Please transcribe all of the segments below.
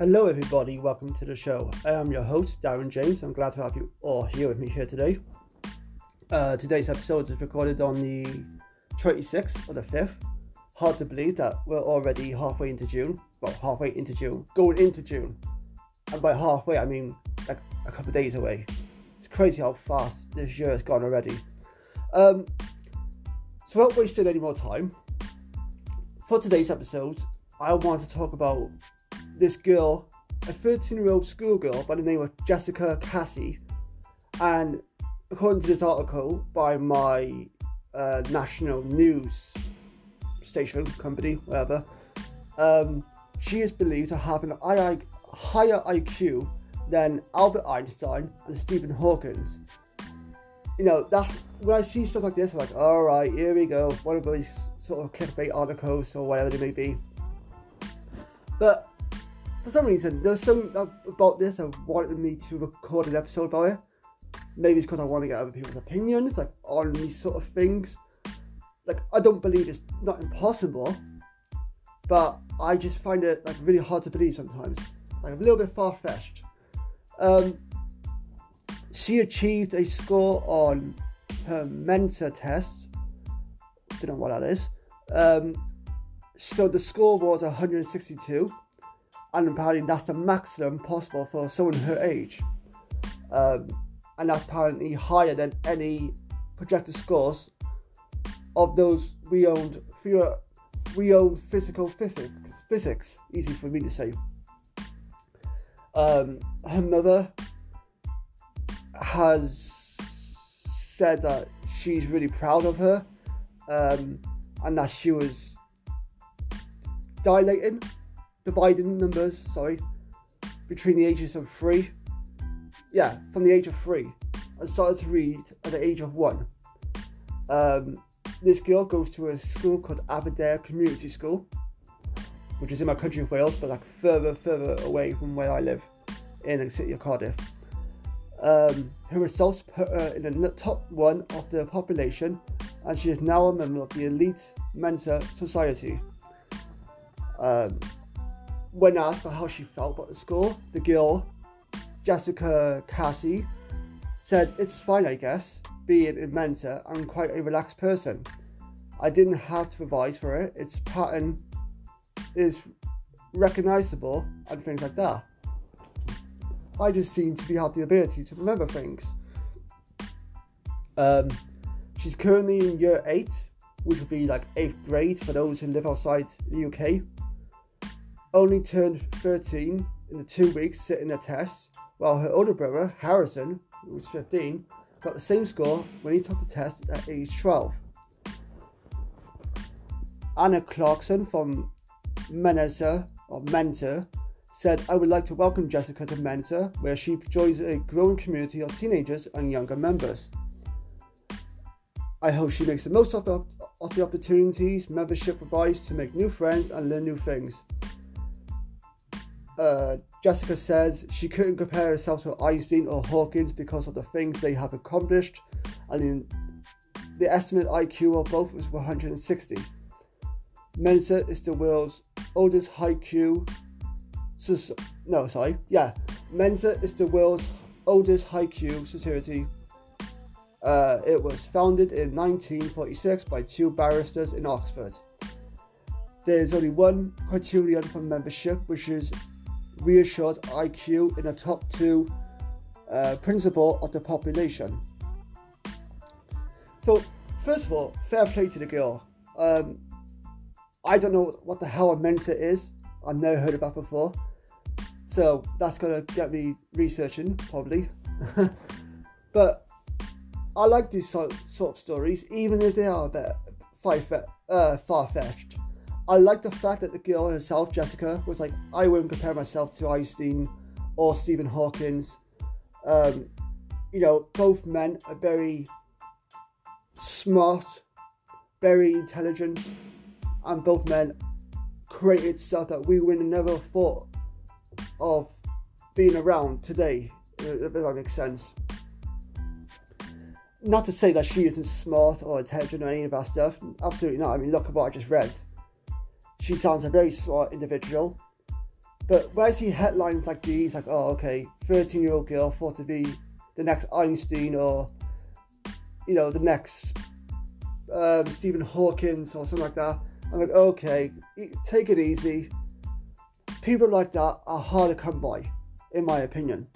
Hello, everybody. Welcome to the show. I am your host, Darren James. I'm glad to have you all here with me here today. Uh, today's episode is recorded on the 26th or the 5th. Hard to believe that we're already halfway into June. Well, halfway into June, going into June. And by halfway, I mean like a couple of days away. It's crazy how fast this year has gone already. Um, so, without wasting any more time, for today's episode, I want to talk about this girl, a 13 year old schoolgirl by the name of Jessica Cassie. And according to this article by my uh, national news station, company, whatever, um, she is believed to have an I higher IQ than Albert Einstein and Stephen Hawkins. You know, that when I see stuff like this, I'm like, all right, here we go, one of those sort of clickbait articles or whatever they may be. But for some reason, there's something about this that wanted me to record an episode about it. Maybe it's because I want to get other people's opinions, like on these sort of things. Like I don't believe it's not impossible, but I just find it like really hard to believe sometimes, like a little bit far fetched. Um, she achieved a score on her Mensa test. Don't know what that is. Um, so the score was 162 and apparently that's the maximum possible for someone her age. Um, and that's apparently higher than any projected scores of those we owned we owned physical physics physics easy for me to say um, her mother has said that she's really proud of her um, and that she was dilating dividing numbers, sorry, between the ages of three. Yeah, from the age of three. I started to read at the age of one. Um, this girl goes to a school called Aberdare Community School, which is in my country of Wales, but like further, further away from where I live in the city of Cardiff. Um, her results put her in the top one of the population, and she is now a member of the elite Mensa Society. Um, when asked about how she felt about the score, the girl, Jessica Cassie, said, It's fine, I guess, being in Mensa. I'm quite a relaxed person. I didn't have to revise for it. Its pattern is recognizable and things like that. I just seem to be have the ability to remember things. Um, she's currently in year eight, which would be like eighth grade for those who live outside the UK only turned 13 in the two weeks sitting the test, while her older brother, Harrison, who was 15, got the same score when he took the test at age 12. Anna Clarkson from Mensa, or Mensa said, I would like to welcome Jessica to Mensa, where she joins a growing community of teenagers and younger members. I hope she makes the most of the opportunities membership provides to make new friends and learn new things uh, Jessica says she couldn't compare herself to Einstein or Hawkins because of the things they have accomplished, and in the estimate IQ of both is 160. Mensa is the world's oldest high Q. No, sorry, yeah, Mensa is the world's oldest high IQ society. Uh, it was founded in 1946 by two barristers in Oxford. There is only one criterion for membership, which is reassured IQ in the top two uh, principal of the population. So, first of all, fair play to the girl. Um, I don't know what the hell a mentor is. I've never heard that before. So that's gonna get me researching probably. but I like these sort, of stories, even if they are a bit uh, far fetched. I like the fact that the girl herself, Jessica, was like, I wouldn't compare myself to Einstein or Stephen Hawkins. Um, you know, both men are very smart, very intelligent, and both men created stuff that we would never thought of being around today, if that makes sense. Not to say that she isn't smart or intelligent or any of that stuff, absolutely not. I mean, look at what I just read. She sounds a very smart individual, But when I see headlines like these, like, oh, okay, 13 year old girl thought to be the next Einstein or, you know, the next um, Stephen Hawkins or something like that, I'm like, okay, take it easy. People like that are hard to come by, in my opinion.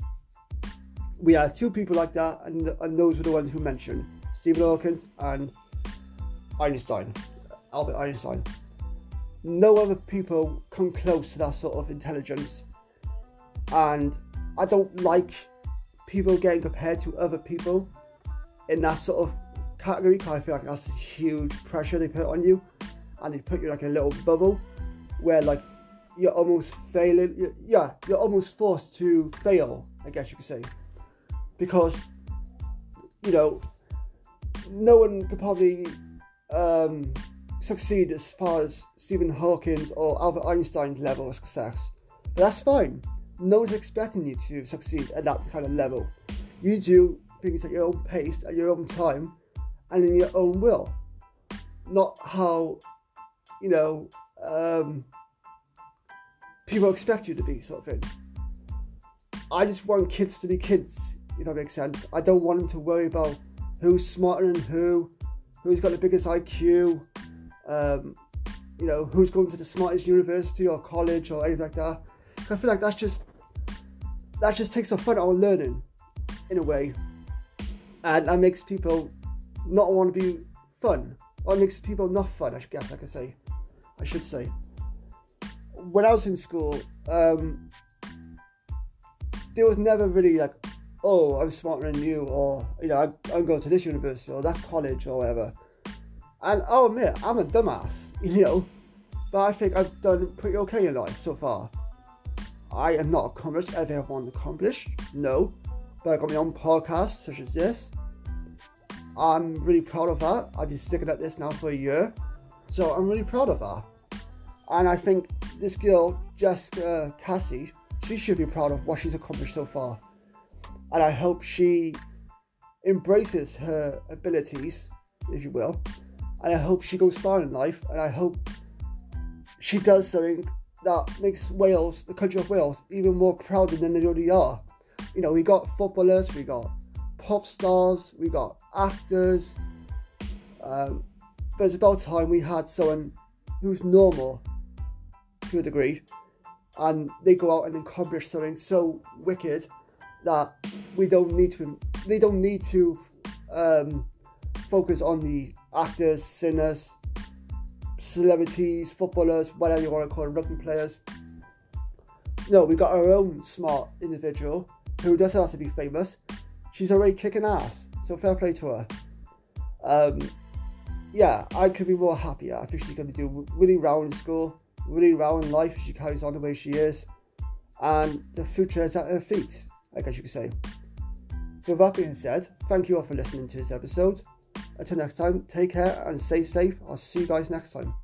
We had two people like that, and, and those were the ones who mentioned Stephen Hawkins and Einstein, Albert Einstein no other people come close to that sort of intelligence. And I don't like people getting compared to other people in that sort of category because I feel like that's a huge pressure they put on you and they put you like a little bubble where like you're almost failing you're, yeah you're almost forced to fail I guess you could say because you know no one could probably um, succeed as far as Stephen Hawking's or Albert Einstein's level of success. But that's fine. No one's expecting you to succeed at that kind of level. You do things at your own pace, at your own time, and in your own will. Not how, you know, um, people expect you to be, sort of thing. I just want kids to be kids, if that makes sense. I don't want them to worry about who's smarter than who, who's got the biggest IQ, um, you know, who's going to the smartest university or college or anything like that. I feel like that's just that just takes the fun out of learning in a way, and that makes people not want to be fun, or makes people not fun. I guess I could say, I should say. When I was in school, um, there was never really like, oh, I'm smarter than you, or you know, I'm, I'm going to this university or that college or whatever. And oh, I'll admit, I'm a dumbass, you know, but I think I've done pretty okay in life so far. I am not accomplished everything I want to accomplish, no, but I got my own podcast such as this. I'm really proud of that. I've been sticking at this now for a year, so I'm really proud of that. And I think this girl, Jessica Cassie, she should be proud of what she's accomplished so far. And I hope she embraces her abilities, if you will, and I hope she goes far in life, and I hope she does something that makes Wales, the country of Wales, even more proud than they already are. You know, we got footballers, we got pop stars, we got actors, um, but it's about time we had someone who's normal to a degree, and they go out and accomplish something so wicked that we don't need to. They don't need to um, focus on the actors, singers, celebrities, footballers, whatever you want to call them, rugby players. No, we got our own smart individual who doesn't have to be famous. She's already kicking ass, so fair play to her. Um, yeah, I could be more happier. I think she's going to do really well in school, really well in life. She carries on the way she is, and the future is at her feet. I guess you could say. So, with that being said, thank you all for listening to this episode. Until next time, take care and stay safe. I'll see you guys next time.